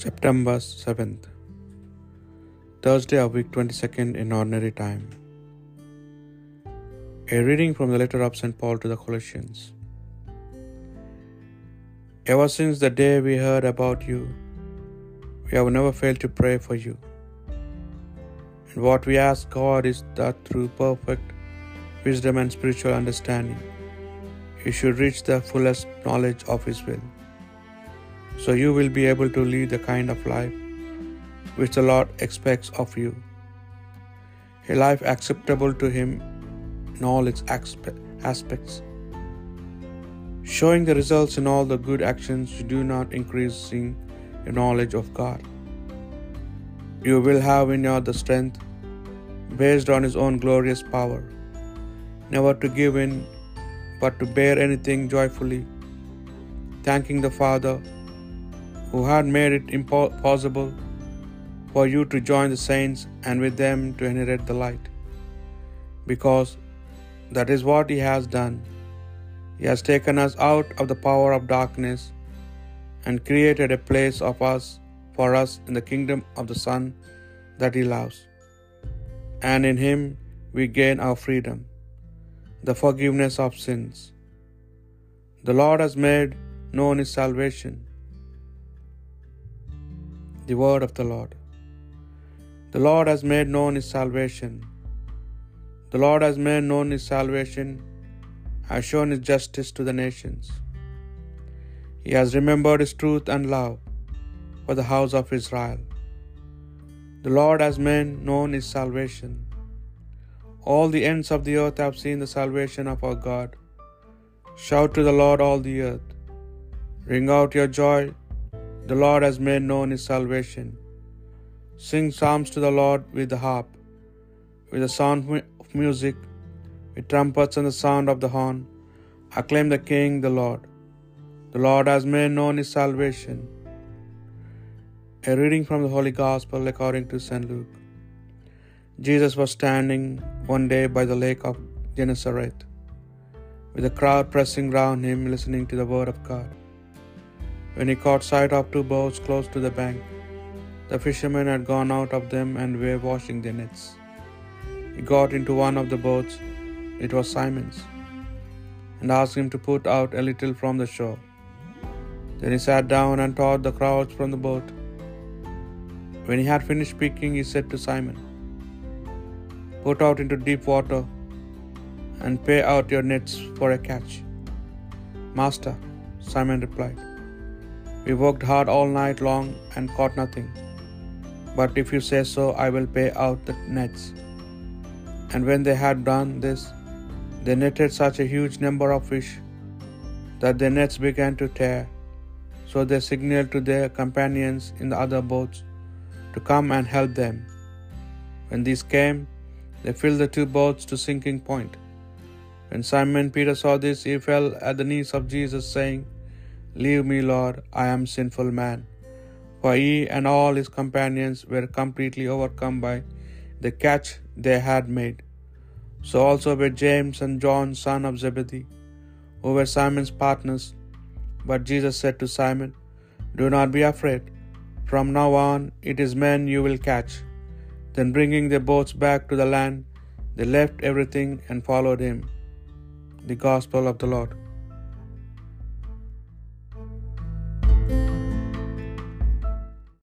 September 7th, Thursday of week 22nd in ordinary time. A reading from the letter of St. Paul to the Colossians. Ever since the day we heard about you, we have never failed to pray for you. And what we ask God is that through perfect wisdom and spiritual understanding, you should reach the fullest knowledge of His will so you will be able to lead the kind of life which the Lord expects of you. A life acceptable to Him in all its aspects, showing the results in all the good actions you do not increasing your knowledge of God. You will have in you the strength based on His own glorious power, never to give in but to bear anything joyfully, thanking the Father who had made it possible for you to join the saints and with them to inherit the light. Because that is what He has done. He has taken us out of the power of darkness and created a place of us for us in the kingdom of the Son that He loves. And in Him we gain our freedom, the forgiveness of sins. The Lord has made known His salvation the word of the Lord. The Lord has made known his salvation. The Lord has made known his salvation, has shown his justice to the nations. He has remembered his truth and love for the house of Israel. The Lord has made known his salvation. All the ends of the earth have seen the salvation of our God. Shout to the Lord, all the earth. Ring out your joy the Lord has made known his salvation. Sing psalms to the Lord with the harp, with the sound of music, with trumpets and the sound of the horn. Acclaim the King, the Lord. The Lord has made known his salvation. A reading from the Holy Gospel according to St. Luke. Jesus was standing one day by the lake of Gennesaret, with a crowd pressing round him, listening to the word of God. When he caught sight of two boats close to the bank, the fishermen had gone out of them and were washing their nets. He got into one of the boats, it was Simon's, and asked him to put out a little from the shore. Then he sat down and taught the crowds from the boat. When he had finished speaking, he said to Simon, Put out into deep water and pay out your nets for a catch. Master, Simon replied, we worked hard all night long and caught nothing. But if you say so, I will pay out the nets. And when they had done this, they netted such a huge number of fish that their nets began to tear. So they signaled to their companions in the other boats to come and help them. When these came, they filled the two boats to sinking point. When Simon Peter saw this, he fell at the knees of Jesus, saying, Leave me, Lord, I am sinful man. For he and all his companions were completely overcome by the catch they had made. So also were James and John, son of Zebedee, who were Simon's partners. But Jesus said to Simon, Do not be afraid. From now on it is men you will catch. Then bringing their boats back to the land, they left everything and followed him. The Gospel of the Lord.